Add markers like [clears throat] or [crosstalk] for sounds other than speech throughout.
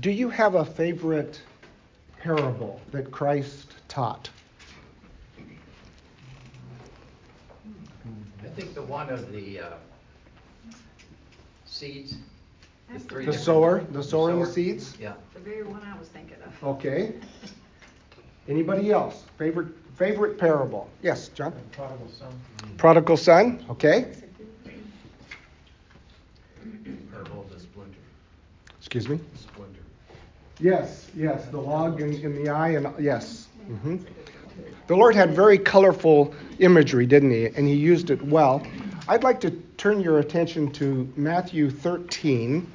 Do you have a favorite parable that Christ taught? I think the one of the uh, seeds, the three The sower, the sower and the seeds? Yeah. The very one I was thinking of. Okay. [laughs] Anybody else? Favorite favorite parable? Yes, John. Prodigal son. Prodigal son. Okay. Parable of the splinter. Excuse me. Splinter. Yes, yes. The log in, in the eye, and yes. hmm The Lord had very colorful imagery, didn't He? And He used it well. I'd like to turn your attention to Matthew 13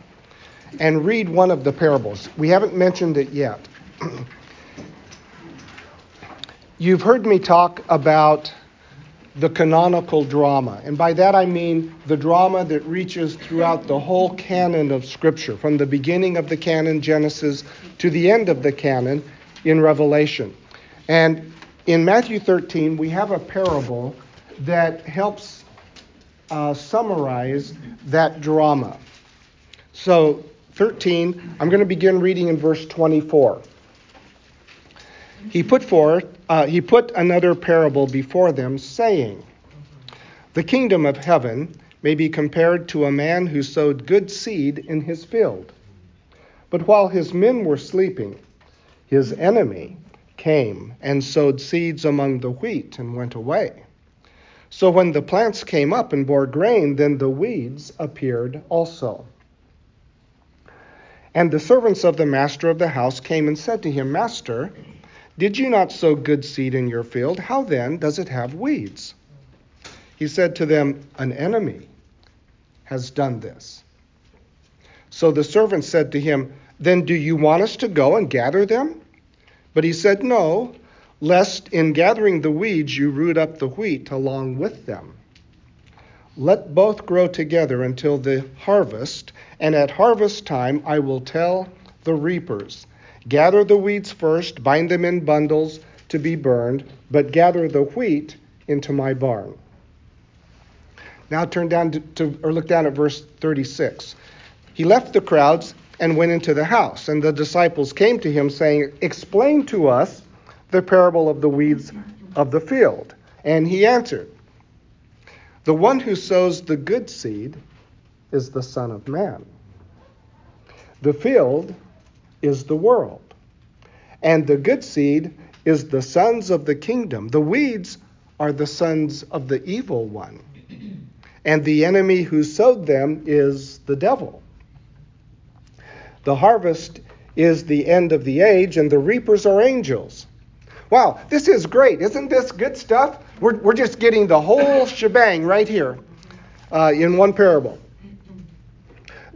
and read one of the parables. We haven't mentioned it yet. [clears throat] You've heard me talk about the canonical drama, and by that I mean the drama that reaches throughout the whole canon of Scripture, from the beginning of the canon, Genesis, to the end of the canon in Revelation. And in Matthew 13, we have a parable that helps uh, summarize that drama. So, 13, I'm going to begin reading in verse 24. He put forth, uh, he put another parable before them, saying, The kingdom of heaven may be compared to a man who sowed good seed in his field. But while his men were sleeping, his enemy came and sowed seeds among the wheat and went away. So when the plants came up and bore grain, then the weeds appeared also. And the servants of the master of the house came and said to him, Master, did you not sow good seed in your field? How then does it have weeds? He said to them, An enemy has done this. So the servants said to him, Then do you want us to go and gather them? But he said, No, lest in gathering the weeds you root up the wheat along with them. Let both grow together until the harvest, and at harvest time I will tell the reapers Gather the weeds first, bind them in bundles to be burned, but gather the wheat into my barn. Now turn down to, to, or look down at verse 36. He left the crowds and went into the house, and the disciples came to him, saying, Explain to us the parable of the weeds of the field. And he answered, The one who sows the good seed is the Son of Man. The field is the world. And the good seed is the sons of the kingdom. The weeds are the sons of the evil one. And the enemy who sowed them is the devil. The harvest is the end of the age, and the reapers are angels. Wow, this is great. Isn't this good stuff? We're, we're just getting the whole shebang right here uh, in one parable.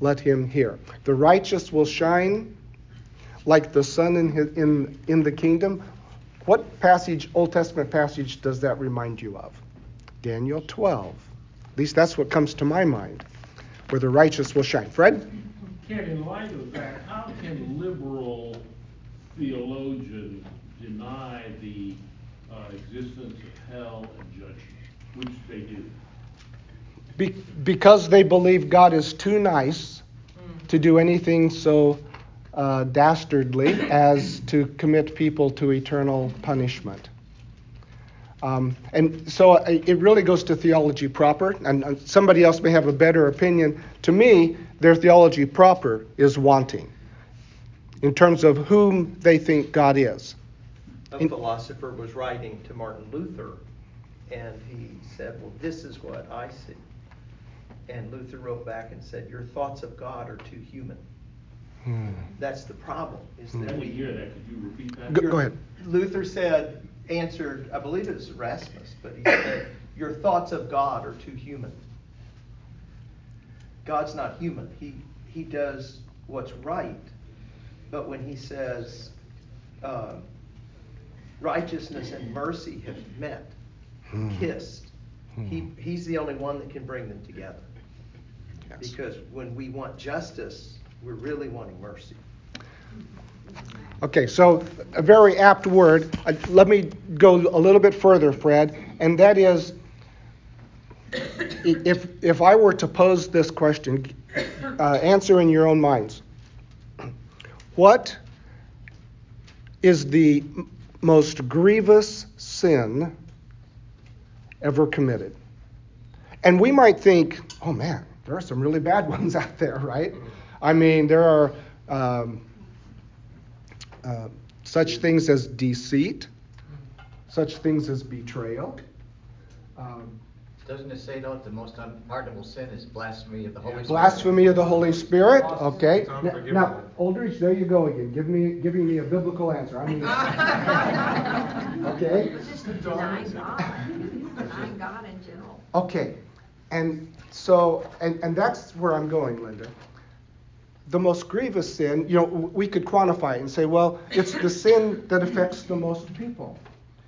let him hear. The righteous will shine like the sun in, his, in, in the kingdom. What passage, Old Testament passage, does that remind you of? Daniel 12. At least that's what comes to my mind, where the righteous will shine. Fred? Kent, in light of that, how can liberal theologians deny the uh, existence of hell and judgment, which they do? Be, because they believe God is too nice to do anything so uh, dastardly as to commit people to eternal punishment. Um, and so it really goes to theology proper, and somebody else may have a better opinion. To me, their theology proper is wanting in terms of whom they think God is. A In- philosopher was writing to Martin Luther, and he said, Well, this is what I see. And Luther wrote back and said, Your thoughts of God are too human. Hmm. That's the problem, is I that we. hear that. Could you repeat that? Go- go ahead. Luther said, answered, I believe it was Erasmus, but he said, Your thoughts of God are too human. God's not human. He, he does what's right, But when he says, uh, righteousness and mercy have met, Hmm. kissed, he, he's the only one that can bring them together. Yes. Because when we want justice, we're really wanting mercy. Okay, so a very apt word. Uh, let me go a little bit further, Fred, and that is if, if I were to pose this question, uh, answer in your own minds. What is the most grievous sin ever committed? And we might think, oh man, there are some really bad [laughs] ones out there, right? I mean, there are. Um, uh, such things as deceit, such things as betrayal. Um, Doesn't it say though, that the most unpardonable sin is blasphemy of the Holy Spirit? blasphemy of the Holy Spirit. Okay. Now, unforgivable. now, Aldrich, there you go again. Give me, giving me a biblical answer. I mean, [laughs] [laughs] okay. It's just denying God, denying God in general. Okay. And so, and, and that's where I'm going, Linda. The most grievous sin, you know, we could quantify it and say, well, it's the sin that affects the most people.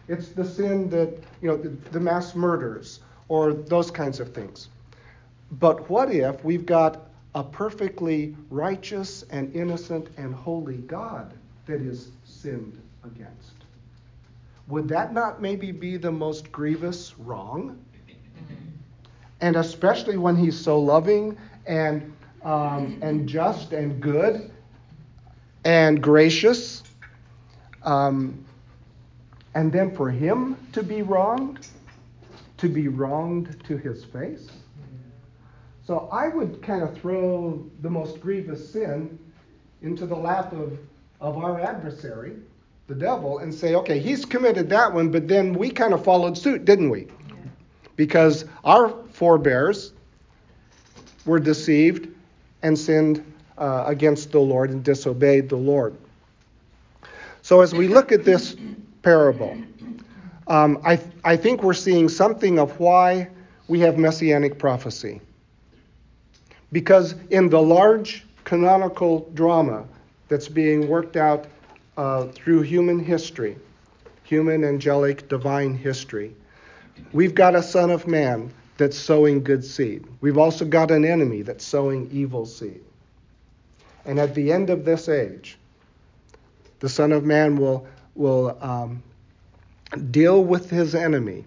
It's the sin that, you know, the, the mass murders or those kinds of things. But what if we've got a perfectly righteous and innocent and holy God that is sinned against? Would that not maybe be the most grievous wrong? And especially when he's so loving and, um, and just and good and gracious. Um, and then for him to be wronged, to be wronged to his face. So I would kind of throw the most grievous sin into the lap of, of our adversary, the devil, and say, okay, he's committed that one, but then we kind of followed suit, didn't we? Because our forebears were deceived and sinned uh, against the Lord and disobeyed the Lord. So as we look at this parable, um, I, I think we're seeing something of why we have messianic prophecy. Because in the large canonical drama that's being worked out uh, through human history, human, angelic, divine history, we've got a Son of Man that's sowing good seed. We've also got an enemy that's sowing evil seed. And at the end of this age, the Son of Man will, will um, deal with his enemy.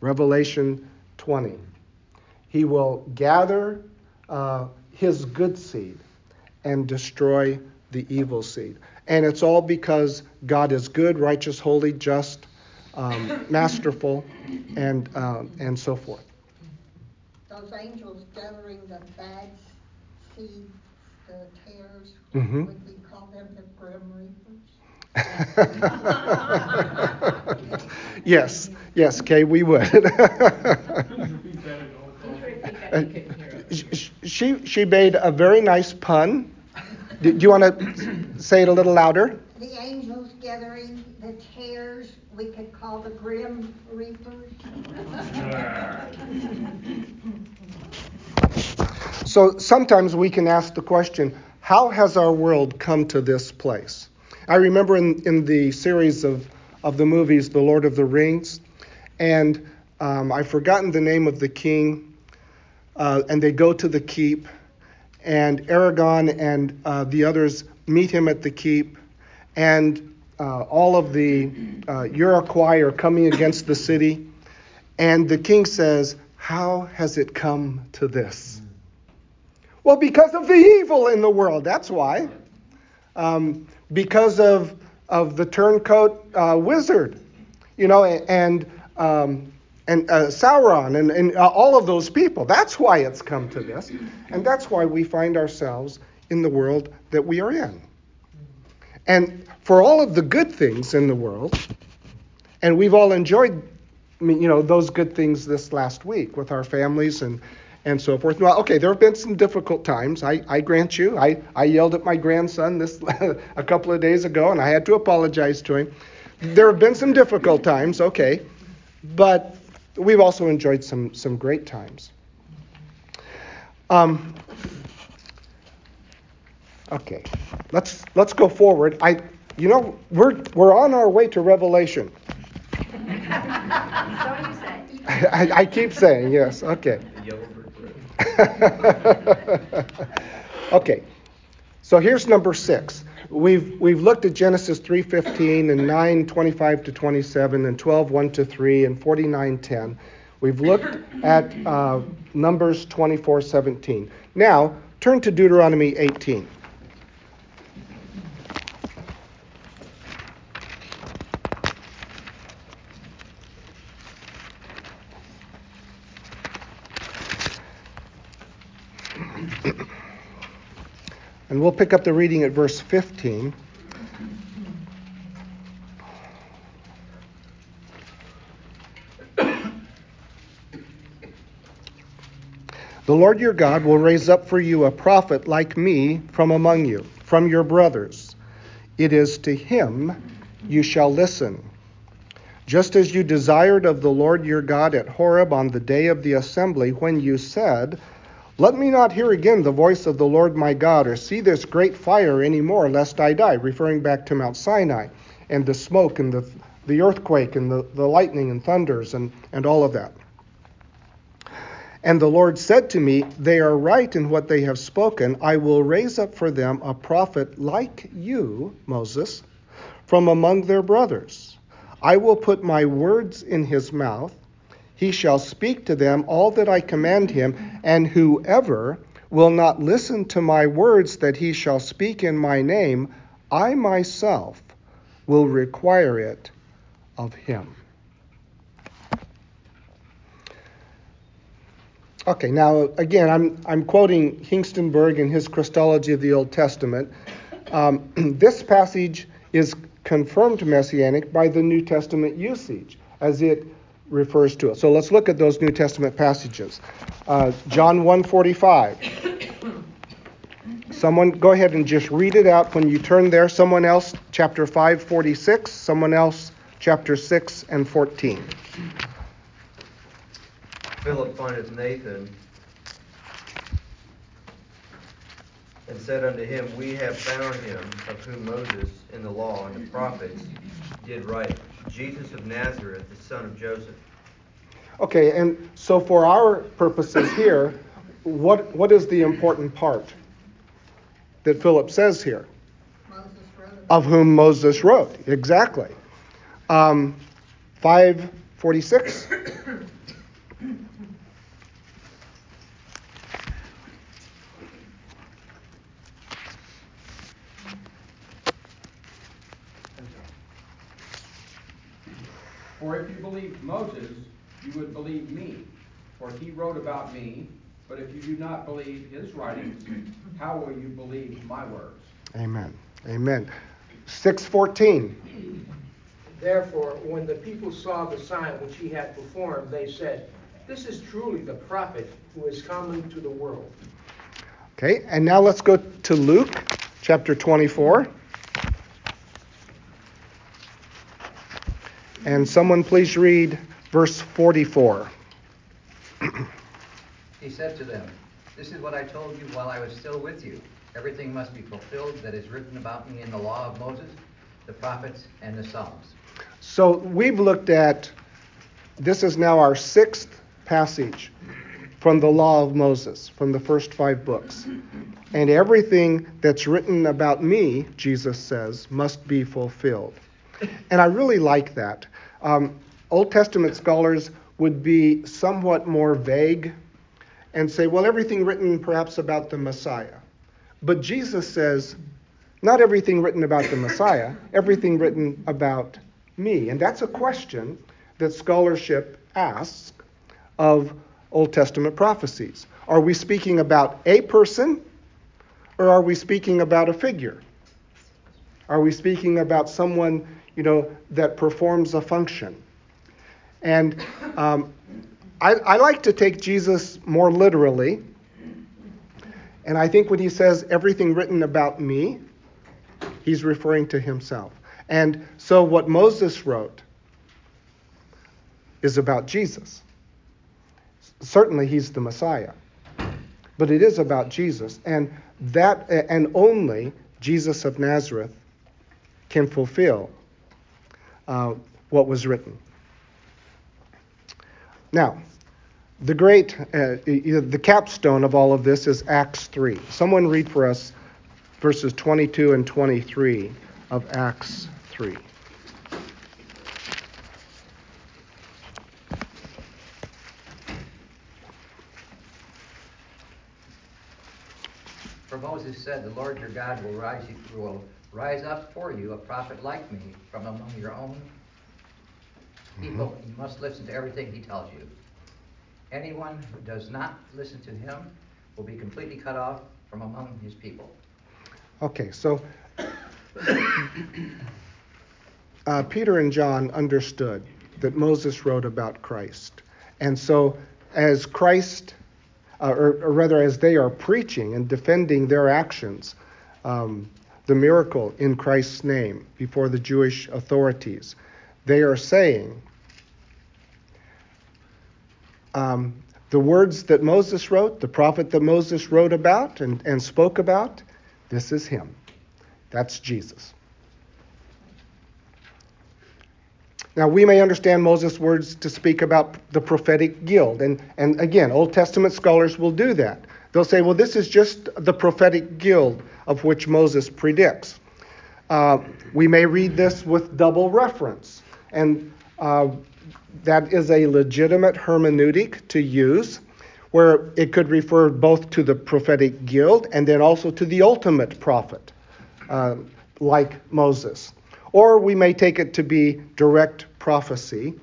Revelation 20. He will gather uh, his good seed and destroy the evil seed. And it's all because God is good, righteous, holy, just, um, masterful, and, um, and so forth. Those angels gathering the bad seeds, the tares, Mhm. would we call them the grim reapers? [laughs] yes, yes, Kay, we would. Please repeat that in all Please repeat caution. [laughs] that, you couldn't hear it. Sh- she, she made a very nice pun. Do, do you want to say it a little louder? The angels gathering the tares, we could call the grim reapers. [laughs] So sometimes we can ask the question how has our world come to this place? I remember in, in the series of, of the movies, The Lord of the Rings, and um, I've forgotten the name of the king, uh, and they go to the keep, and Aragorn and uh, the others meet him at the keep, and uh, all of the uh, Uruk-hai are coming against the city, and the king says, How has it come to this? Well, because of the evil in the world, that's why. Um, because of, of the turncoat uh, wizard, you know, and, um, and uh, Sauron and, and uh, all of those people. That's why it's come to this. And that's why we find ourselves in the world that we are in. And for all of the good things in the world, and we've all enjoyed, you know, those good things this last week with our families and, and so forth. Well, okay, there have been some difficult times. I, I grant you. I, I yelled at my grandson this [laughs] a couple of days ago, and I had to apologize to him. There have been some difficult times, okay, but we've also enjoyed some some great times. Um, Okay, let's let's go forward. I, you know, we're we're on our way to Revelation. [laughs] So you say. I, I keep saying yes. Okay. The yellow brick road. okay. So here's number six. We've we've looked at Genesis 3:15 and 9:25 to 27 and 12:1 to 3 and 49:10. We've looked at uh, Numbers 24:17. Now turn to Deuteronomy 18. We'll pick up the reading at verse 15. The Lord your God will raise up for you a prophet like me from among you, from your brothers. It is to him you shall listen. Just as you desired of the Lord your God at Horeb on the day of the assembly, when you said, Let me not hear again the voice of the Lord my God, or see this great fire any more, lest I die, referring back to Mount Sinai, and the smoke, and the, the earthquake, and the, the lightning, and thunders, and, and all of that. And the Lord said to me, They are right in what they have spoken. I will raise up for them a prophet like you, Moses, from among their brothers. I will put my words in his mouth. He shall speak to them all that I command him, and whoever will not listen to my words that he shall speak in my name, I myself will require it of him. Okay, now again, I'm, I'm quoting Hengstenberg in his Christology of the Old Testament. Um, [clears throat] this passage is confirmed messianic by the New Testament usage as it refers to it. So let's look at those New Testament passages. Uh, John 1:45. Someone go ahead and just read it out when you turn there. Someone else, chapter 5:46. Someone else, chapter 6 and 14. Philip findeth Nathan and said unto him, We have found him of whom Moses in the law and the prophets did write, Jesus of Nazareth, the son of Joseph. Okay, and so for our purposes here, what what is the important part that Philip says here? Moses wrote about Of whom Moses wrote. Exactly. Um, 546. For if you believed Moses, you would believe me, for he wrote about me. But if you do not believe his writings, how will you believe my words? Amen. Amen. 614. Therefore, when the people saw the sign which he had performed, they said, This is truly the prophet who is coming to the world. Okay, and now let's go to Luke chapter 24. And someone please read verse 44. [clears throat] He said to them, This is what I told you while I was still with you. Everything must be fulfilled that is written about me in the law of Moses, the prophets, and the Psalms. So we've looked at, this is now our sixth passage from the law of Moses, from the first five books. And everything that's written about me, Jesus says, must be fulfilled. And I really like that. Um, Old Testament scholars would be somewhat more vague and say, well, everything written perhaps about the Messiah. But Jesus says, not everything written about the Messiah, everything written about me. And that's a question that scholarship asks of Old Testament prophecies. Are we speaking about a person or are we speaking about a figure? Are we speaking about someone, you know, that performs a function? And um, I, I like to take Jesus more literally. And I think when he says everything written about me, he's referring to himself. And so what Moses wrote is about Jesus. Certainly, he's the Messiah. but it is about Jesus. And that and only Jesus of Nazareth can fulfill uh, what was written. Now, the great, uh, the capstone of all of this is Acts 3. Someone read for us verses 22 and 23 of Acts 3. For Moses said, The Lord your God will rise, you, will rise up for you a prophet like me from among your own people. Mm-hmm. You must listen to everything he tells you. Anyone who does not listen to him will be completely cut off from among his people. Okay, so [coughs] uh, Peter and John understood that Moses wrote about Christ. And so, as Christ, uh, or, or, rather, as they are preaching and defending their actions, um, the miracle in Christ's name before the Jewish authorities, they are saying, um, the words that Moses wrote, the prophet that Moses wrote about and, and spoke about, this is him. That's Jesus. Now, we may understand Moses' words to speak about the prophetic guild. And, and again, Old Testament scholars will do that. They'll say, well, this is just the prophetic guild of which Moses predicts. Uh, we may read this with double reference. And uh, that is a legitimate hermeneutic to use, where it could refer both to the prophetic guild and then also to the ultimate prophet, uh, like Moses. Or we may take it to be direct prophecy.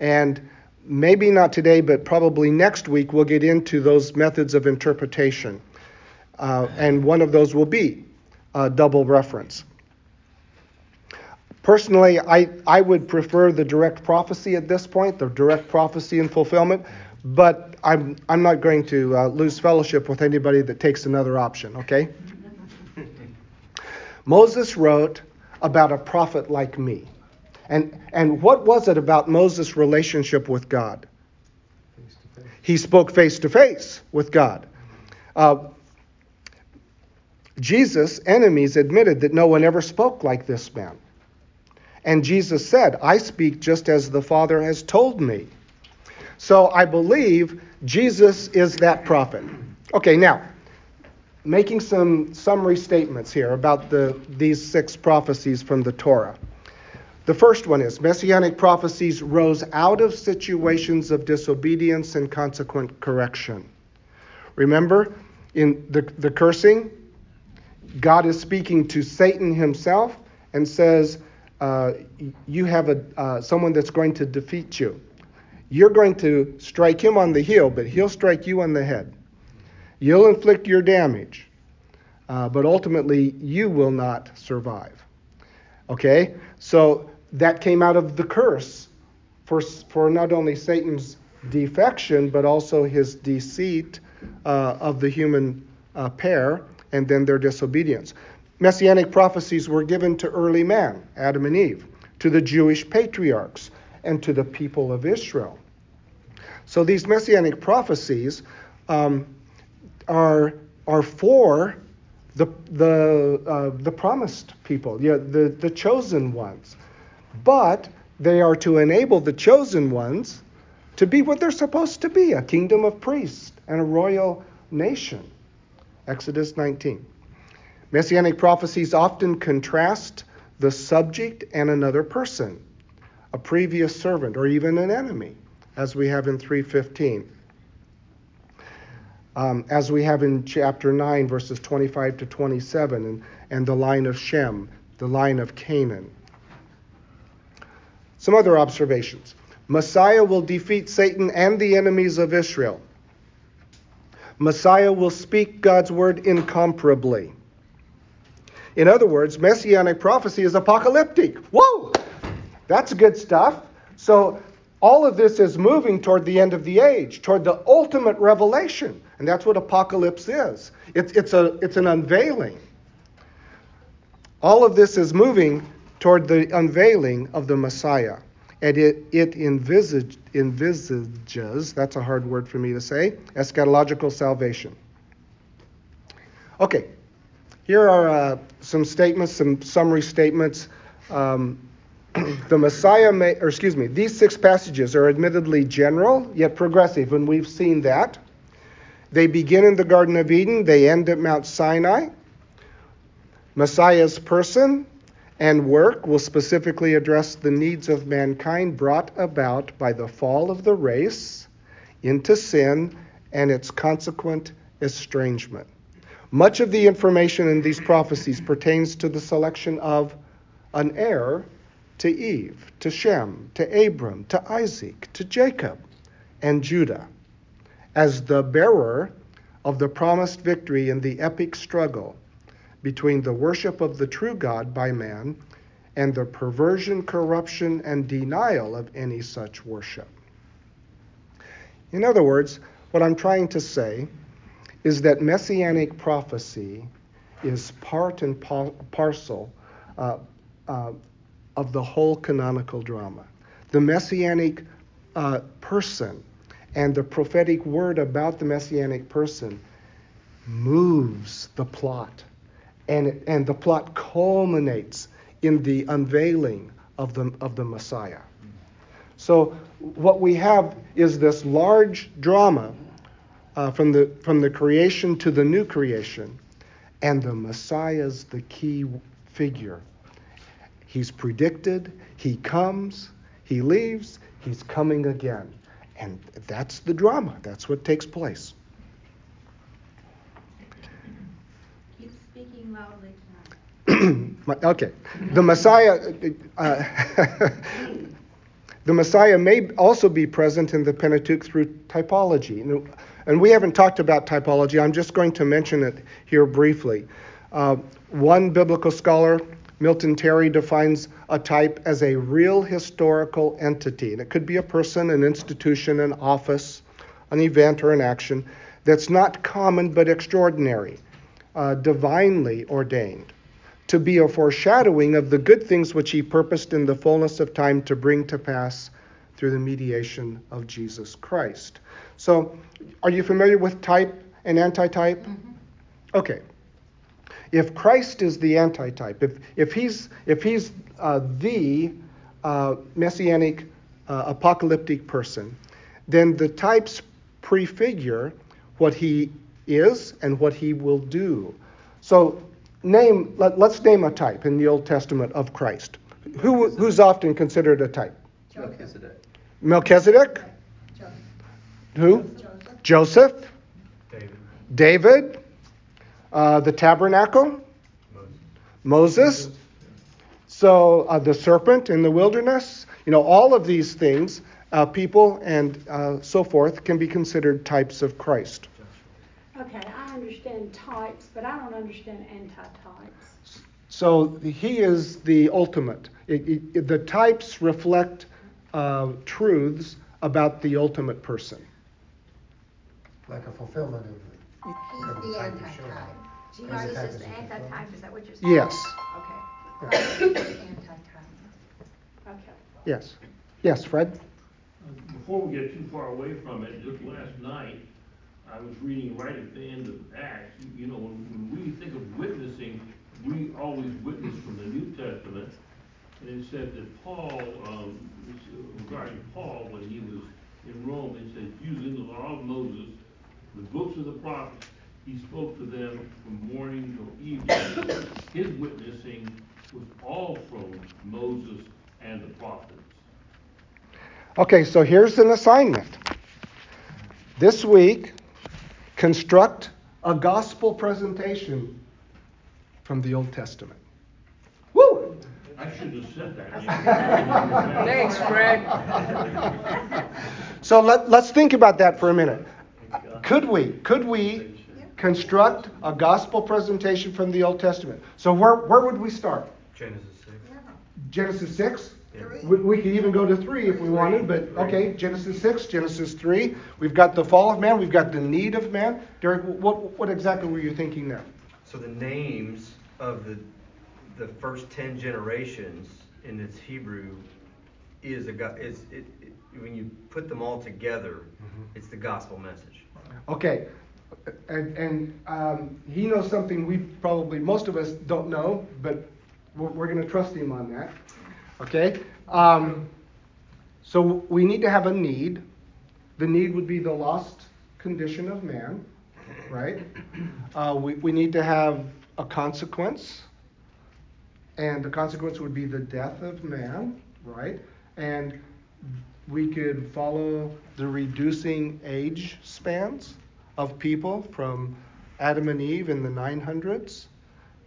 And maybe not today, but probably next week, we'll get into those methods of interpretation. Uh, and one of those will be double reference. Personally, I, I would prefer the direct prophecy at this point, the direct prophecy and fulfillment, but I'm, I'm not going to uh, lose fellowship with anybody that takes another option, okay? [laughs] Moses wrote about a prophet like me. And, and what was it about Moses' relationship with God? He spoke face to face with God. Uh, Jesus' enemies admitted that no one ever spoke like this man. And Jesus said, I speak just as the Father has told me. So I believe Jesus is that prophet. Okay, now, making some summary statements here about the, these six prophecies from the Torah. The first one is Messianic prophecies rose out of situations of disobedience and consequent correction. Remember, in the, the cursing, God is speaking to Satan himself and says, uh, you have a, uh, someone that's going to defeat you. You're going to strike him on the heel, but he'll strike you on the head. You'll inflict your damage, uh, but ultimately you will not survive. Okay? So that came out of the curse for, for not only Satan's defection, but also his deceit uh, of the human uh, pair and then their disobedience. Messianic prophecies were given to early man, Adam and Eve, to the Jewish patriarchs, and to the people of Israel. So these messianic prophecies um, are, are for the, the, uh, the promised people, the, the chosen ones. But they are to enable the chosen ones to be what they're supposed to be a kingdom of priests and a royal nation. Exodus 19. Messianic prophecies often contrast the subject and another person, a previous servant or even an enemy, as we have in 315. Um, as we have in chapter 9, verses 25 to 27, and, and the line of Shem, the line of Canaan. Some other observations. Messiah will defeat Satan and the enemies of Israel. Messiah will speak God's word incomparably. In other words, messianic prophecy is apocalyptic. Whoa! That's good stuff. So all of this is moving toward the end of the age, toward the ultimate revelation. And that's what apocalypse is. It's, it's, a, it's an unveiling. All of this is moving toward the unveiling of the Messiah. And it, it envisage, envisages, that's a hard word for me to say, eschatological salvation. Okay, here are uh, some statements, some summary statements. Um, [clears throat] the Messiah may, or excuse me, these six passages are admittedly general yet progressive, and we've seen that. They begin in the Garden of Eden, they end at Mount Sinai. Messiah's person and work will specifically address the needs of mankind brought about by the fall of the race into sin and its consequent estrangement. Much of the information in these prophecies pertains to the selection of an heir to Eve, to Shem, to Abram, to Isaac, to Jacob, and Judah, as the bearer of the promised victory in the epic struggle between the worship of the true God by man and the perversion, corruption, and denial of any such worship. In other words, what I'm trying to say is that messianic prophecy is part and parcel uh, uh, of the whole canonical drama. The messianic uh, person and the prophetic word about the messianic person moves the plot, and, and the plot culminates in the unveiling of the, of the Messiah. So, what we have is this large drama uh, from, the, from the creation to the new creation, and the Messiah's the key figure. He's predicted, he comes, he leaves, he's coming again. And that's the drama, that's what takes place. Keep speaking loudly [clears throat] okay. The Messiah. Uh, [laughs] the Messiah may also be present in the Pentateuch through typology. And we haven't talked about typology. I'm just going to mention it here briefly. Uh, one biblical scholar, Milton Terry, defines a type as a real historical entity. And it could be a person, an institution, an office, an event, or an action that's not common but extraordinary, uh, divinely ordained, to be a foreshadowing of the good things which he purposed in the fullness of time to bring to pass through the mediation of Jesus Christ. So, are you familiar with type and antitype? Mm-hmm. Okay. If Christ is the antitype, if, if he's, if he's uh, the uh, messianic uh, apocalyptic person, then the types prefigure what he is and what he will do. So, name, let, us name a type in the Old Testament of Christ. Who, who's often considered a type? Melchizedek. Melchizedek? Who? Joseph. Joseph. David. David. Uh, the tabernacle. Moses. Moses. So uh, the serpent in the wilderness. You know, all of these things, uh, people and uh, so forth, can be considered types of Christ. Okay, I understand types, but I don't understand antitypes. So he is the ultimate. It, it, the types reflect uh, truths about the ultimate person like a fulfillment of the. He's the antitype. Jesus is the antitype, is that what you're saying? Yes. Okay. Antitype. Okay. Yes. Yes, Fred? Uh, before we get too far away from it, just last night, I was reading right at the end of Acts, you know, when, when we think of witnessing, we always witness from the New Testament. And it said that Paul, um, regarding Paul, when he was in Rome, it said, using the law of Moses the books of the prophets, he spoke to them from morning till evening. His witnessing was all from Moses and the prophets. Okay, so here's an assignment. This week, construct a gospel presentation from the Old Testament. Woo! I should have said that. [laughs] Thanks, Fred. so let, let's think about that for a minute. Could we? Could we construct a gospel presentation from the Old Testament? So where, where would we start? Genesis 6. Genesis 6? We, we could even go to 3 if we wanted, but okay, Genesis 6, Genesis 3. We've got the fall of man, we've got the need of man. Derek, what, what exactly were you thinking there? So the names of the, the first 10 generations in its Hebrew is a is it, it, when you put them all together, mm-hmm. it's the gospel message. Okay, And, and um, he knows something we probably, most of us don't know, but we're, we're going to trust him on that. Okay? Um, so we need to have a need. The need would be the lost condition of man, right? Uh, we, we need to have a consequence, and the consequence would be the death of man, right? And we could follow the reducing age spans of people from Adam and Eve in the 900s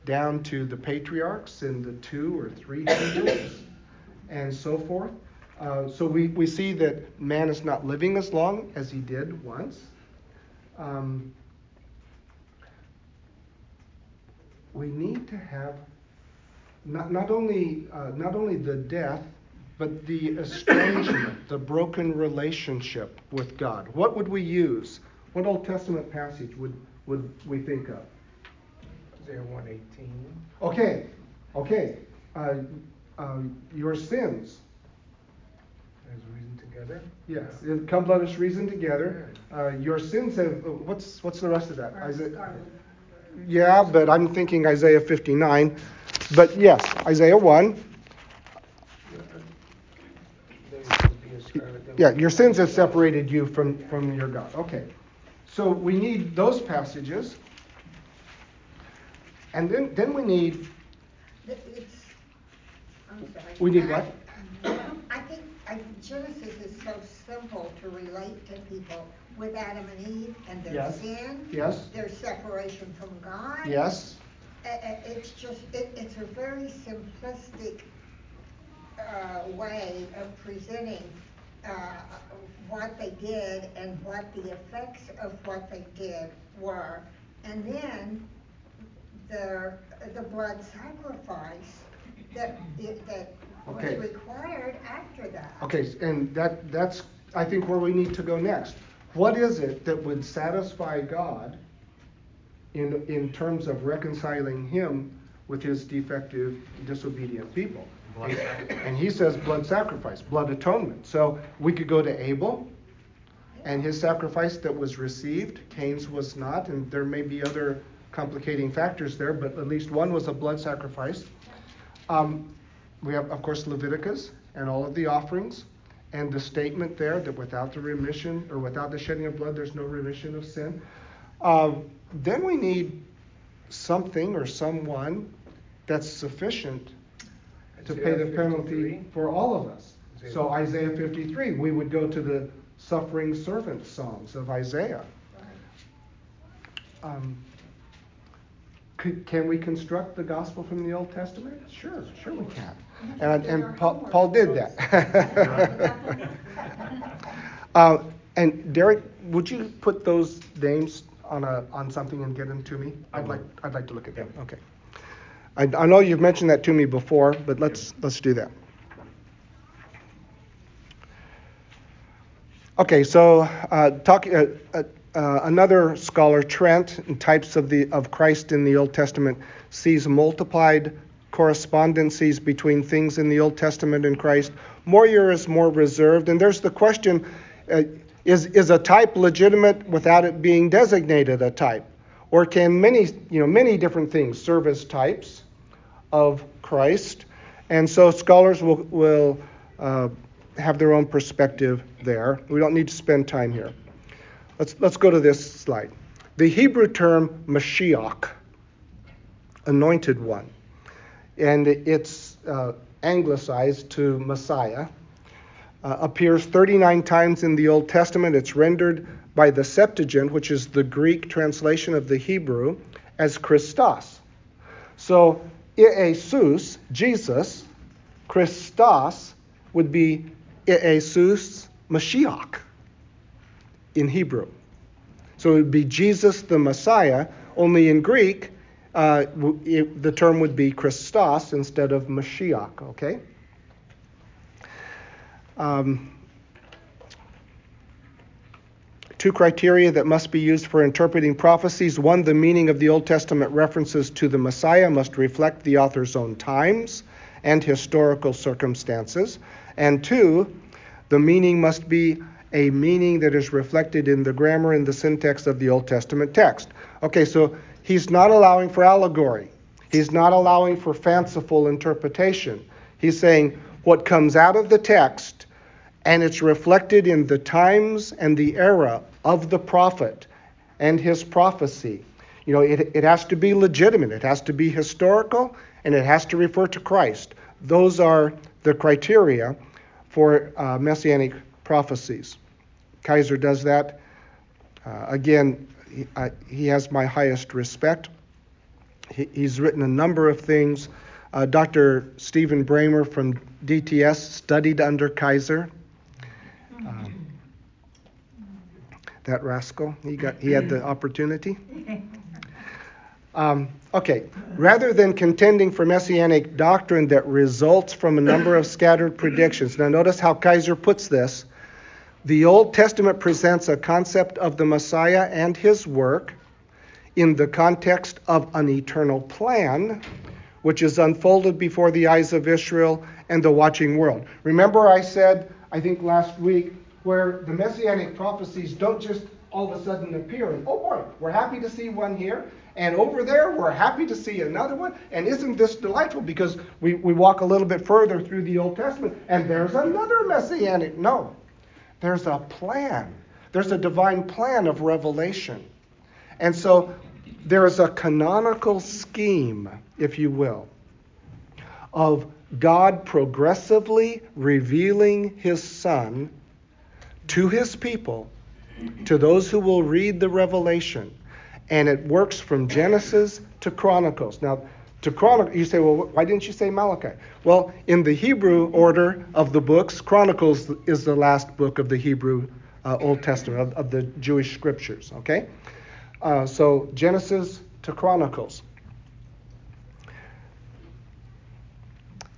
down to the patriarchs in the two or 300s and so forth. Uh, so we, we see that man is not living as long as he did once. Um, we need to have not, not only uh, not only the death, but the [coughs] estrangement, the broken relationship with God. What would we use? What Old Testament passage would, would we think of? Isaiah 118. Okay, okay. Uh, uh, your sins. As reason together. Yes, come let us reason together. Uh, your sins have. What's what's the rest of that? Isaiah, yeah, but I'm thinking Isaiah 59. But yes, Isaiah 1. Yeah, your sins have separated you from, from your God. Okay. So we need those passages. And then, then we need. It's, I'm sorry. We need what? I think I, Genesis is so simple to relate to people with Adam and Eve and their Yes. sin, Yes. their separation from God. Yes. Uh, uh, It's just, it, it's a very simplistic uh, way of presenting uh, what they did and what the effects of what they did were. And then the, the blood sacrifice that, it- that was required after that. Okay, and that, that's, I think, where we need to go next. What is it that would satisfy God in, in terms of reconciling him with his defective, disobedient people? Blood. And he says blood sacrifice, blood atonement. So we could go to Abel and his sacrifice that was received, Cain's was not, and there may be other complicating factors there, but at least one was a blood sacrifice. Um, we have, of course, Leviticus and all of the offerings, and the statement there that without the remission or without the shedding of blood, there's no remission of sin. Um, then we need something or someone that's sufficient to pay the Isaiah penalty for all of us. Isaiah So Isaiah 53, we would go to the suffering servant songs of Isaiah. Um, could, can we construct the gospel from the Old Testament? Sure, sure we can. And, and Paul, Paul did that. [laughs] uh, and Derek, would you put those names on a on something and get them to me? I I'd like I'd like to look at them. Okay. I, I know you've mentioned that to me before, but let's let's do that. Okay, so uh, talk, uh, uh, another scholar, Trent, in types of the of Christ in the Old Testament, sees multiplied correspondencies between things in the Old Testament and Christ. Moyer is more reserved, and there's the question: uh, Is is a type legitimate without it being designated a type, or can many you know many different things serve as types of Christ? And so scholars will will uh, have their own perspective there. We don't need to spend time here. Let's, let's go to this slide. The Hebrew term Mashiach, anointed one, and it's uh, anglicized to Messiah, uh, appears 39 times in the Old Testament. It's rendered by the Septuagint, which is the Greek translation of the Hebrew, as Christos. So, Jesus, Jesus, Christos would be Jesus Mashiach in Hebrew. So it would be Jesus the Messiah, only in Greek, uh, it- the term would be Christos instead of Mashiach, okay? Um, two criteria that must be used for interpreting prophecies. One, the meaning of the Old Testament references to the Messiah must reflect the author's own times and historical circumstances. And two, the meaning must be a meaning that is reflected in the grammar and the syntax of the Old Testament text. Okay, so he's not allowing for allegory. He's not allowing for fanciful interpretation. He's saying what comes out of the text and it's reflected in the times and the era of the prophet and his prophecy. You know, it, it has to be legitimate, it has to be historical, and it has to refer to Christ. Those are the criteria for uh, messianic prophecies. Kaiser does that. Uh, again, he, uh, he, has my highest respect. He, he's written a number of things. Uh, Dr. Stephen Bramer from DTS studied under Kaiser. Um, that rascal, he got he had the opportunity. Um, okay, rather than contending for messianic doctrine that results from a number of scattered predictions. Now, notice how Kaiser puts this. The Old Testament presents a concept of the Messiah and his work in the context of an eternal plan, which is unfolded before the eyes of Israel and the watching world. Remember, I said, I think last week, where the messianic prophecies don't just all of a sudden appear and, oh boy, we're happy to see one here. And over there, we're happy to see another one. And isn't this delightful? Because we, we walk a little bit further through the Old Testament, and there's another messianic. No, there's a plan. There's a divine plan of revelation. And so there's a canonical scheme, if you will, of God progressively revealing his Son to his people, to those who will read the revelation and it works from Genesis to Chronicles. Now, to Chronicles, you say, well, why didn't you say Malachi? Well, in the Hebrew order of the books, Chronicles is the last book of the Hebrew uh, Old Testament, of, of, the Jewish scriptures, okay? Uh, so Genesis to Chronicles.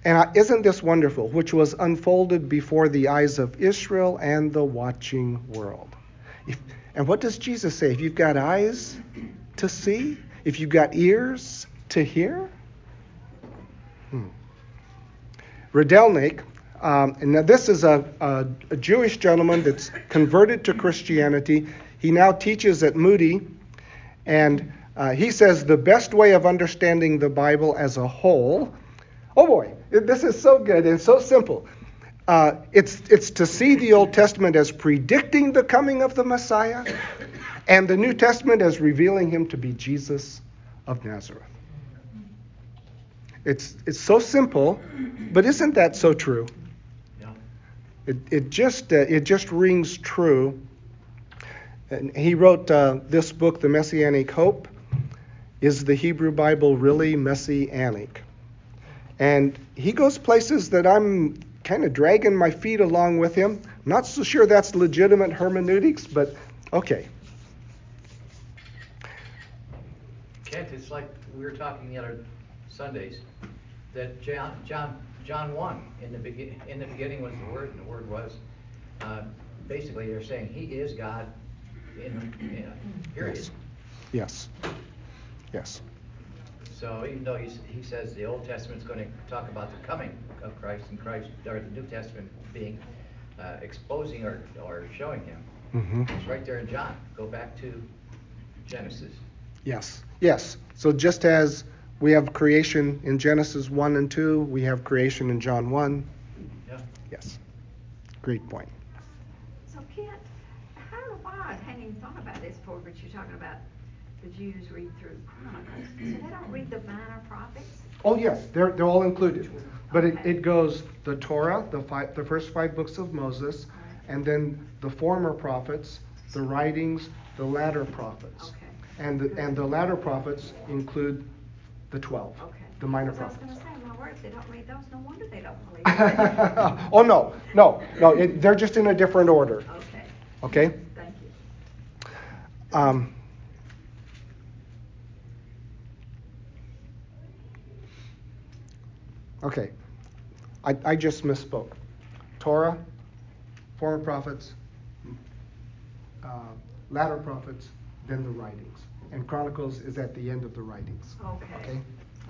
And uh, isn't this wonderful? Which was unfolded before the eyes of Israel and the watching world. If, and what does Jesus say? If you've got eyes to see, if you've got ears to hear? Hmm. Rydelnik, um, and now this is a, a, a, Jewish gentleman that's converted to Christianity. He now teaches at Moody, and uh, he says the best way of understanding the Bible as a whole. Oh boy, this is so good and so simple. Uh, it's, it's to see the Old Testament as predicting the coming of the Messiah, and the New Testament as revealing him to be Jesus of Nazareth. It's, it's so simple, but isn't that so true? Yeah. It, it, just, uh, it just rings true. And he wrote uh, this book, The Messianic Hope. Is the Hebrew Bible really messianic? And he goes places that I'm kind of dragging my feet along with him. Not so sure that's legitimate hermeneutics, but okay. Kent, it's like we were talking the other Sundays that John John John one in the begin in the beginning was the Word, and the Word was. Uh, basically, they're saying He is God. In, in period. Yes. Yes. yes. So even though he says the Old Testament's going to talk about the coming of Christ and Christ, or the New Testament being uh, exposing or, or showing him, mm-hmm. it's right there in John. Go back to Genesis. Yes, yes. So just as we have creation in Genesis 1 and 2, we have creation in John 1. Yeah. Yes. Great point. So, Kent, how do I hadn't even thought about this before, but you're talking about the Jews read through Chronicles. So they don't read the minor prophets? Oh, yes, they're, they're all included. But it, it goes the Torah, the, five, the first five books of Moses, and then the former prophets, the writings, the latter prophets. Okay. And the, and the latter prophets include the 12, okay. the minor prophets. I was going to say, my word, if they don't read those, no wonder they don't believe. [laughs] [laughs] oh, no, no, no, it, they're just in a different order. Okay. Okay? Thank you. Um, Okay, I, I just misspoke. Torah, former prophets, uh, latter prophets, then the writings. And Chronicles is at the end of the writings. Okay. Okay.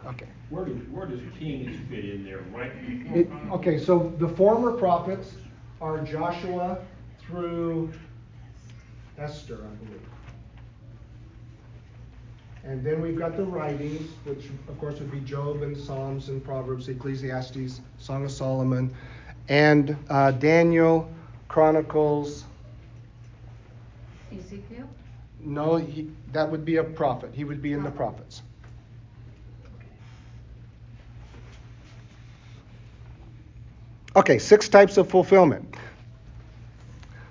Okay. Where does where does Kings fit in there? Right. It, okay, so the former prophets are Joshua through Esther, I believe. And then we've got the writings, which of course would be Job and Psalms and Proverbs, Ecclesiastes, Song of Solomon, and uh, Daniel, Chronicles. Ezekiel? No, he, that would be a prophet. He would be in the prophets. Okay, six types of fulfillment.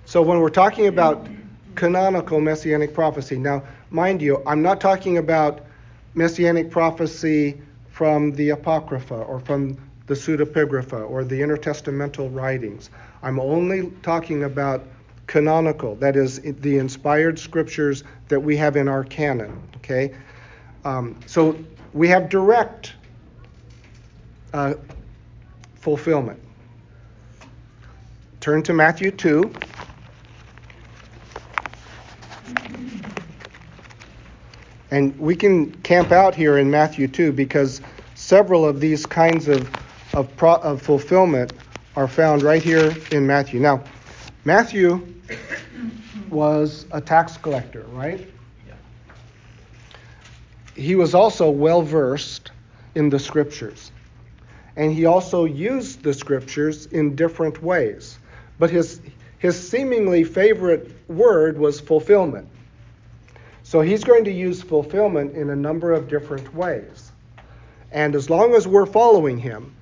So when we're talking about canonical messianic prophecy, now, mind you, I'm not talking about messianic prophecy from the Apocrypha or from the pseudepigrapha or the intertestamental writings. I'm only talking about canonical, that is, the inspired scriptures that we have in our canon. Okay? Um, so we have direct uh, fulfillment. Turn to Matthew 2. And we can camp out here in Matthew 2 because several of these kinds of, of, pro, of fulfillment are found right here in Matthew. Now, Matthew [coughs] was a tax collector, right? He was also well versed in the scriptures. And he also used the scriptures in different ways. But his, his seemingly favorite word was fulfillment. So he's going to use fulfillment in a number of different ways. And as long as we're following him,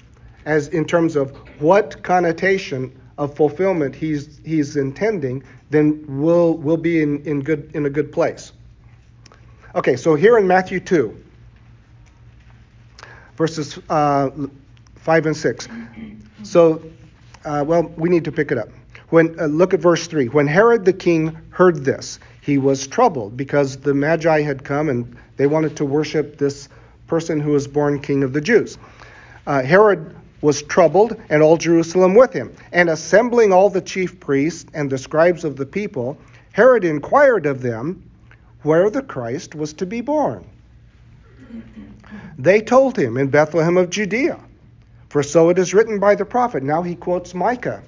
as in terms of what connotation of fulfillment he's he's intending, then we'll we'll be in, in good in a good place. Okay, so here in Matthew 2, verses uh, 5 and 6. So, uh, well, we need to pick it up. When uh, look at verse 3. When Herod the king heard this, he was troubled because the Magi had come and they wanted to worship this person who was born king of the Jews. Uh, Herod was troubled, and all Jerusalem with him. And assembling all the chief priests and the scribes of the people, Herod inquired of them where the Christ was to be born. They told him in Bethlehem of Judea, for so it is written by the prophet. Now he quotes Micah.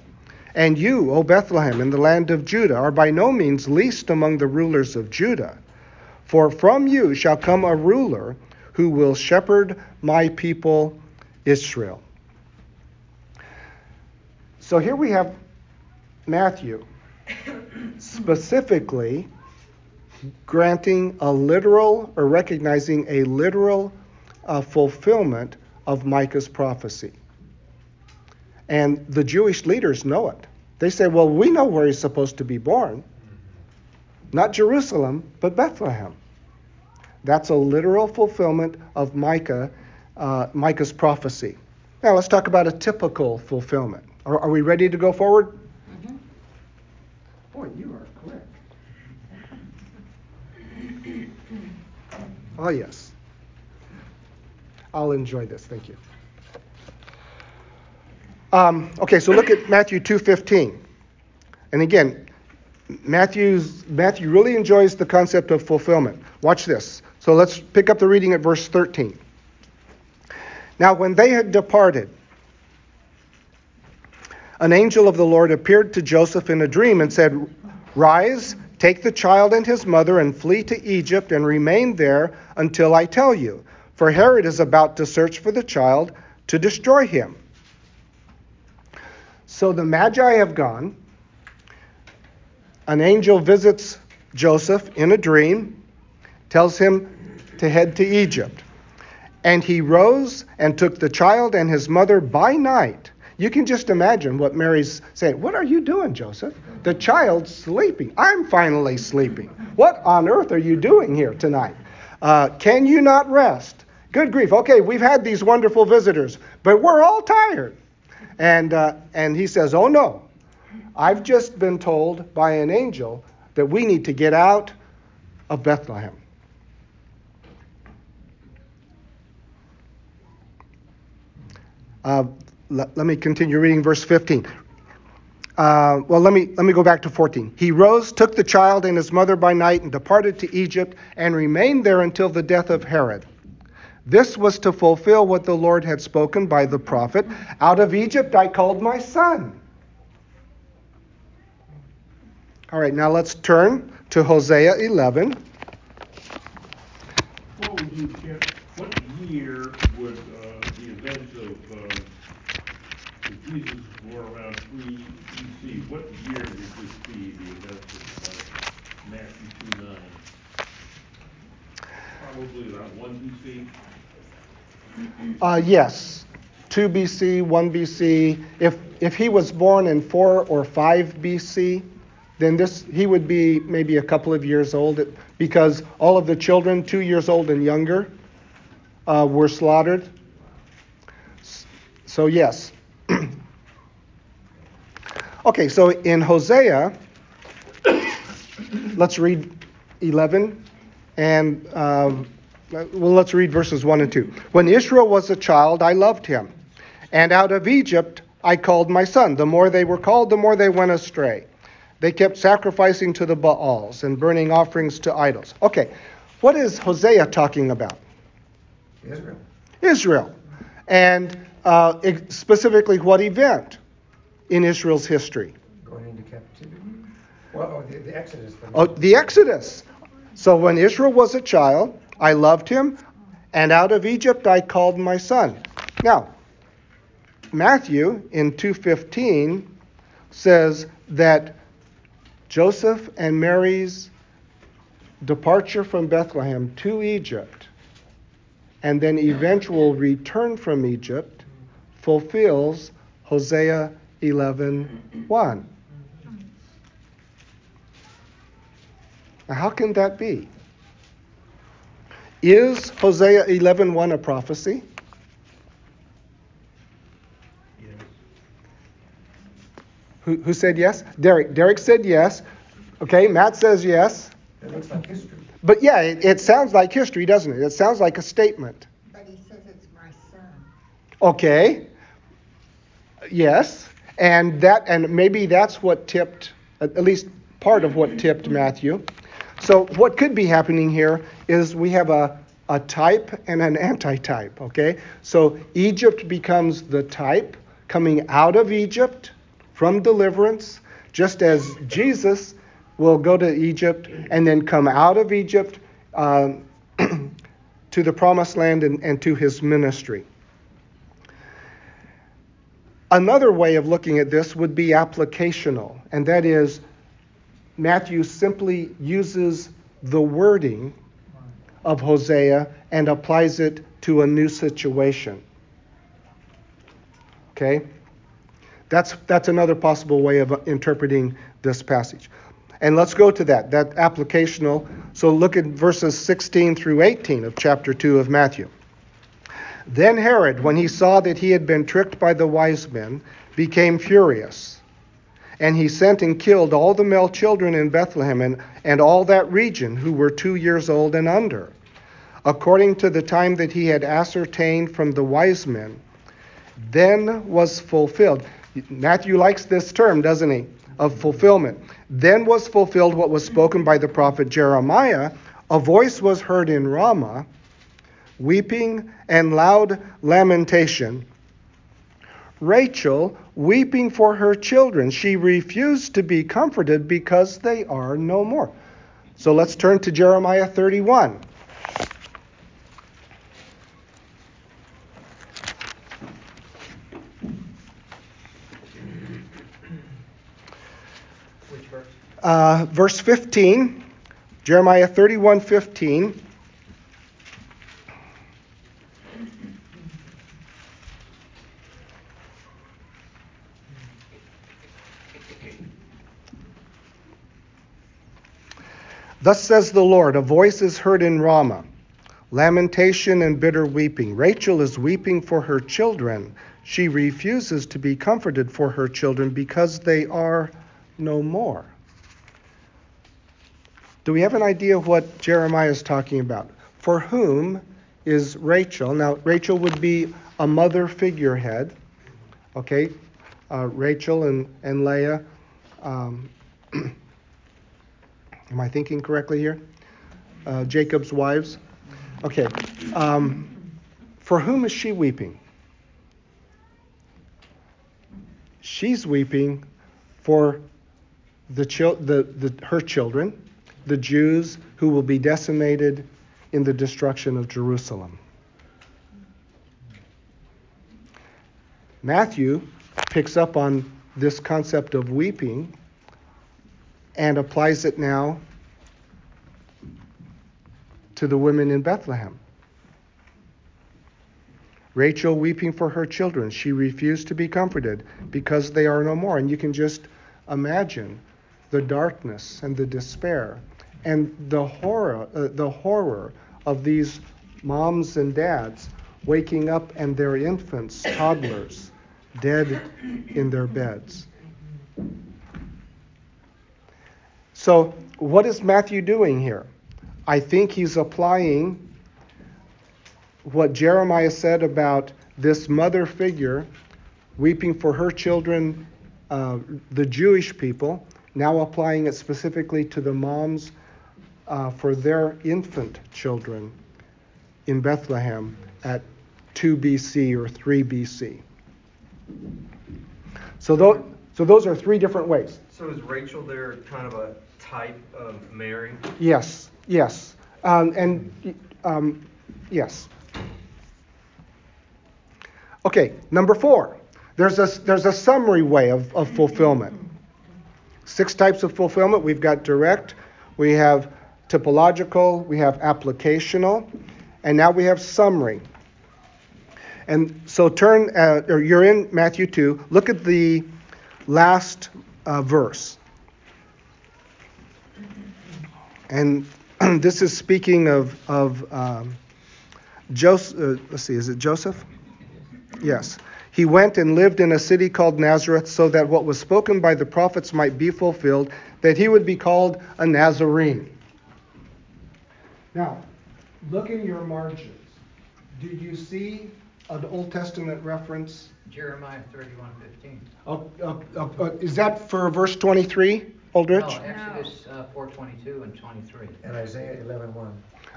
And you, O Bethlehem, in the land of Judah, are by no means least among the rulers of Judah. For from you shall come a ruler who will shepherd my people Israel. So here we have Matthew specifically granting a literal or recognizing a literal uh, fulfillment of Micah's prophecy. And the Jewish leaders know it. They say, well, we know where he's supposed to be born. Not Jerusalem, but Bethlehem. That's a literal fulfillment of Micah, uh, Micah's prophecy. Now let's talk about a typical fulfillment. Are, are we ready to go forward? Mm-hmm. Boy, you are quick. Oh, yes. I'll enjoy this. Thank you. Um, okay, so look at Matthew 2:15. And again, Matthew's, Matthew really enjoys the concept of fulfillment. Watch this. So let's pick up the reading at verse 13. Now, when they had departed, an angel of the Lord appeared to Joseph in a dream and said, Rise, take the child and his mother, and flee to Egypt and remain there until I tell you. For Herod is about to search for the child to destroy him. So the Magi have gone. An angel visits Joseph in a dream, tells him to head to Egypt. And he rose and took the child and his mother by night. You can just imagine what Mary's saying. What are you doing, Joseph? The child's sleeping. I'm finally sleeping. What on earth are you doing here tonight? Uh, can you not rest? Good grief. Okay, we've had these wonderful visitors, but we're all tired. And, uh, and he says, Oh no, I've just been told by an angel that we need to get out of Bethlehem. Uh, let, let, me continue reading verse 15. Uh, well, let me, let me go back to 14. He rose, took the child and his mother by night, and departed to Egypt, and remained there until the death of Herod. This was to fulfill what the Lord had spoken by the prophet Out of Egypt I called my son. All right, now let's turn to Hosea 11. What would you, what year would, uh, the events of, uh, if Jesus were around three BC, what year would this be, the events of, Matthew two nine? Probably around one BC? Uh, yes, 2 BC, 1 BC. If, if he was born in 4 or 5 BC, then this he would be maybe a couple of years old because all of the children, two years old and younger, uh, were slaughtered. So, yes. Okay, so in Hosea, let's read 11 and. Uh, well, let's read verses 1 and 2. When Israel was a child, I loved him. And out of Egypt I called my son. The more they were called, the more they went astray. They kept sacrificing to the Baals and burning offerings to idols. Okay, what is Hosea talking about? Israel. Israel. And uh, specifically, what event in Israel's history? Going into captivity? Well, oh, the, the Exodus. Oh, the Exodus. So when Israel was a child, I loved him, and out of Egypt I called my son. Now, Matthew in 2:15 says that Joseph and Mary's departure from Bethlehem to Egypt and then eventual return from Egypt fulfills Hosea 11:1. Now, how can that be? Is Hosea 11:1 a prophecy? Yes. Who, who said yes? Derek. Derek said yes. Okay, Matt says yes. It looks like history. But yeah, it, it sounds like history, doesn't it? It sounds like a statement. But he says it's my son. Okay. Yes. And that and maybe that's what tipped at least part of what tipped Matthew. So what could be happening here is we have a, a type and an antitype, okay? So Egypt becomes the type coming out of Egypt from deliverance, just as Jesus will go to Egypt and then come out of Egypt um, [clears throat] to the promised land and, and to his ministry. Another way of looking at this would be applicational, and that is Matthew simply uses the wording of Hosea and applies it to a new situation. Okay? That's, that's another possible way of interpreting this passage. And let's go to that, that applicational. So look at verses 16 through 18 of chapter 2 of Matthew. Then Herod, when he saw that he had been tricked by the wise men, became furious and he sent and killed all the male children in Bethlehem and, and all that region who were two years old and under, according to the time that he had ascertained from the wise men. Then was fulfilled. Matthew likes this term, doesn't he? Of fulfillment. Then was fulfilled what was spoken by the prophet Jeremiah. A voice was heard in Ramah, weeping and loud lamentation Rachel weeping for her children. She refused to be comforted because they are no more. So let's turn to Jeremiah 31. Which verse? Uh, verse 15, Jeremiah 31 15. Thus says the Lord A voice is heard in Ramah, lamentation and bitter weeping. Rachel is weeping for her children. She refuses to be comforted for her children because they are no more. Do we have an idea what Jeremiah is talking about? For whom is Rachel? Now, Rachel would be a mother figurehead. Okay? Uh, Rachel and, and Leah. Um, [clears throat] Am I thinking correctly here? Uh, Jacob's wives. Okay. Um, for whom is she weeping? She's weeping for the, chil- the, the, her children, the Jews who will be decimated in the destruction of Jerusalem. Matthew picks up on this concept of weeping and applies it now to the women in Bethlehem. Rachel weeping for her children. She refused to be comforted because they are no more. And you can just imagine the darkness and the despair and the horror, uh, the horror of these moms and dads waking up and their infants, toddlers, dead in their beds. So, what is Matthew doing here? I think he's applying what Jeremiah said about this mother figure weeping for her children, uh, the Jewish people, now applying it specifically to the moms uh, for their infant children in Bethlehem at 2 BC or 3 BC. So, th- so those are three different ways. So is Rachel there kind of a type of Mary? Yes, yes. Um, and um, yes. Okay, number four. There's a, there's a summary way of, of fulfillment. Six types of fulfillment. We've got direct, we have typological, we have applicational, and now we have summary. And so turn, uh, or you're in Matthew 2. Look at the last uh, verse. And [clears throat] this is speaking of, of um, Joseph. Uh, let's see, is it Joseph? Yes. He went and lived in a city called Nazareth so that what was spoken by the prophets might be fulfilled, that he would be called a Nazarene. Now, look in your margins. Do you see an Old Testament reference? Jeremiah 31:15. Oh, uh, uh, uh, is that for verse 23, Aldrich? No, Exodus uh, 4:22 and 23. And Isaiah 11:1.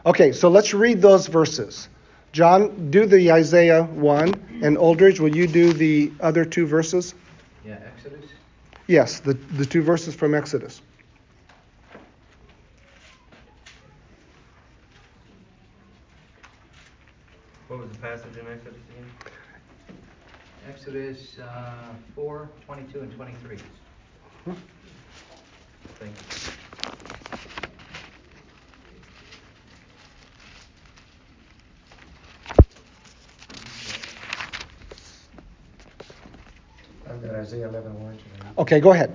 Okay, so let's read those verses. John, do the Isaiah 1, and Aldridge, will you do the other two verses? Yeah, Exodus. Yes, the, the two verses from Exodus. What was the passage in Exodus again? Exodus uh, 4, 22 and 23. Thank you. I've got Isaiah 11:1 tonight. Okay, go ahead.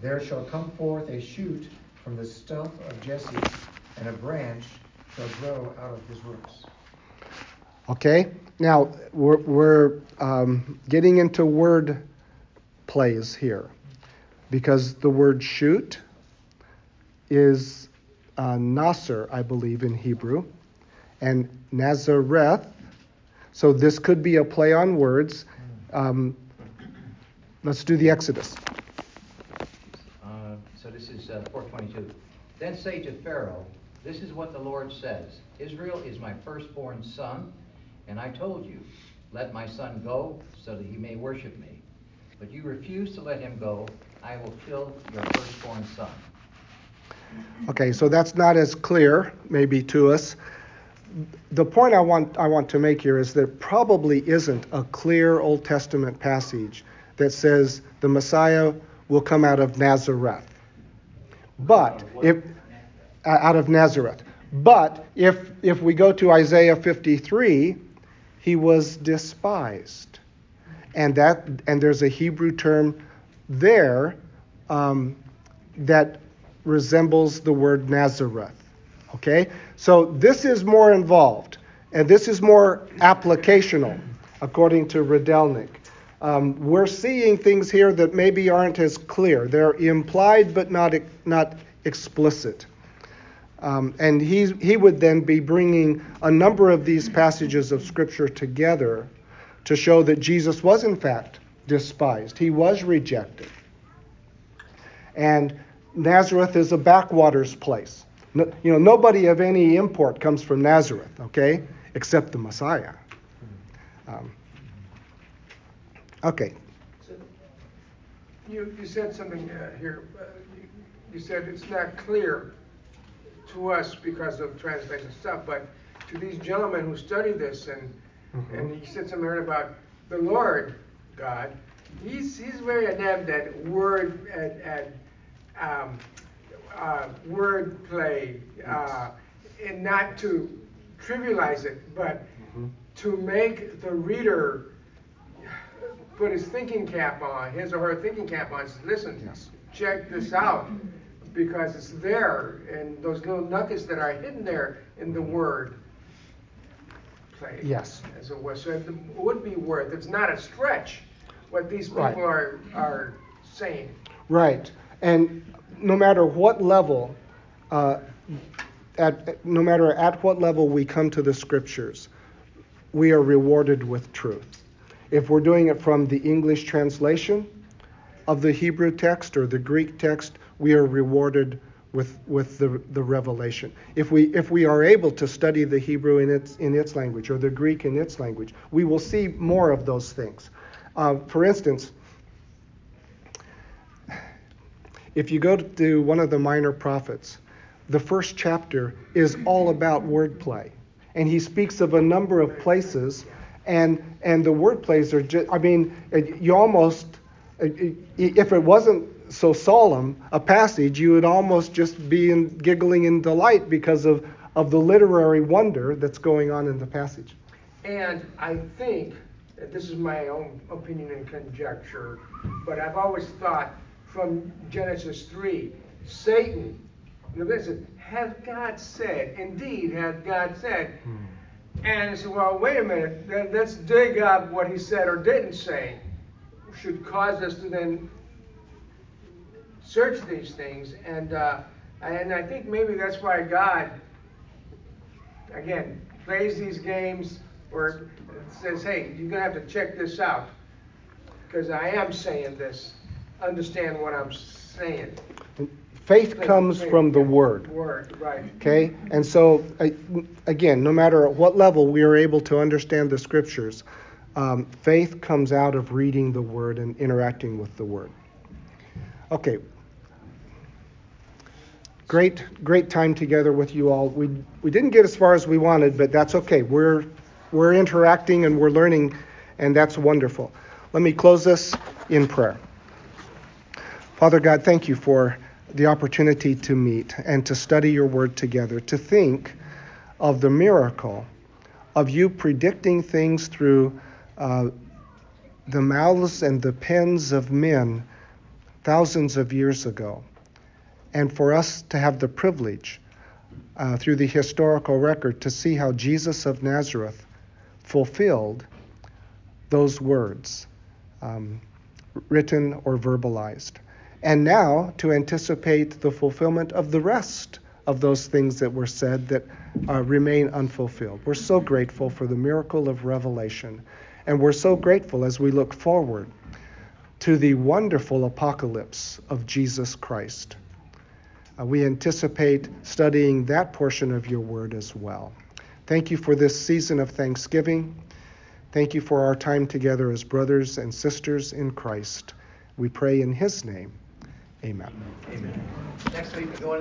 There shall come forth a shoot from the stump of Jesse, and a branch shall grow out of his roots. Okay, now we're, we're um, getting into word plays here because the word shoot is uh, Nasser, I believe, in Hebrew, and Nazareth. So this could be a play on words. Um, let's do the Exodus. Uh, so this is uh, 422. Then say to Pharaoh, This is what the Lord says Israel is my firstborn son, and I told you, Let my son go, so that he may worship me. But you refuse to let him go. I will kill your firstborn son. Okay, so that's not as clear, maybe, to us. The point I want, I want to make here is there probably isn't a clear Old Testament passage that says the Messiah will come out of Nazareth. But if out of Nazareth. But if if we go to Isaiah 53, he was despised, and that and there's a Hebrew term there um, that resembles the word Nazareth. Okay, so this is more involved, and this is more applicational, according to Rydelnik. Um, we're seeing things here that maybe aren't as clear. They're implied but not not explicit. Um, and he, he would then be bringing a number of these passages of Scripture together to show that Jesus was, in fact, despised. He was rejected. And Nazareth is a backwaters place. No, you know, nobody of any import comes from Nazareth, okay, except the Messiah. Um, okay. you, you said something uh, here. Uh, you, you said it's not clear to us because of translation stuff, but to these gentlemen who study this, and Mhm. and he said something about the Lord God. He's he's very adept at word at, at um, uh, word play, uh, and not to trivialize it, but Mhm. to make the reader put his thinking cap on, his or her thinking cap on. and say, Listen, Yes. check this out, because it's there, and those little nuggets that are hidden there in the word play. Yes. As it was, so it would be worth. It's not a stretch what these people Right. are are saying. Right. And no matter what level, uh, at, no matter at what level we come to the scriptures, we are rewarded with truth. If we're doing it from the English translation of the Hebrew text or the Greek text, we are rewarded with, with the, the revelation. If we, if we are able to study the Hebrew in its, in its language or the Greek in its language, we will see more of those things. Uh, for instance, if you go to one of the minor prophets, the first chapter is all about wordplay. And he speaks of a number of places, and, and the wordplays are just, I mean, you almost, if it wasn't so solemn a passage, you would almost just be in, giggling in delight because of, of the literary wonder that's going on in the passage. And I think, this is my own opinion and conjecture, but I've always thought from Genesis 3, Satan, you know, listen, has God said, indeed, has God said, and I said, well, wait a minute, then let's dig up what he said or didn't say, should cause us to then search these things, and uh, and I think maybe that's why God, again, plays these games or says, hey, you're gonna have to check this out because I am saying this. Understand what I'm saying. Faith comes from the Word. Word, right. Okay? And so, again, no matter at what level we are able to understand the Scriptures, um, faith comes out of reading the Word and interacting with the Word. Okay. Great, great time together with you all. We, we didn't get as far as we wanted, but that's okay. We're, we're interacting and we're learning, and that's wonderful. Let me close this in prayer. Father God, thank you for the opportunity to meet and to study your word together, to think of the miracle of you predicting things through uh, the mouths and the pens of men thousands of years ago, and for us to have the privilege uh, through the historical record to see how Jesus of Nazareth fulfilled those words, um, written or verbalized and now to anticipate the fulfillment of the rest of those things that were said that uh, remain unfulfilled. We're so grateful for the miracle of revelation, and we're so grateful as we look forward to the wonderful apocalypse of Jesus Christ. Uh, we anticipate studying that portion of your word as well. Thank you for this season of Thanksgiving. Thank you for our time together as brothers and sisters in Christ. We pray in his name. Amen. Amen. Next week we go into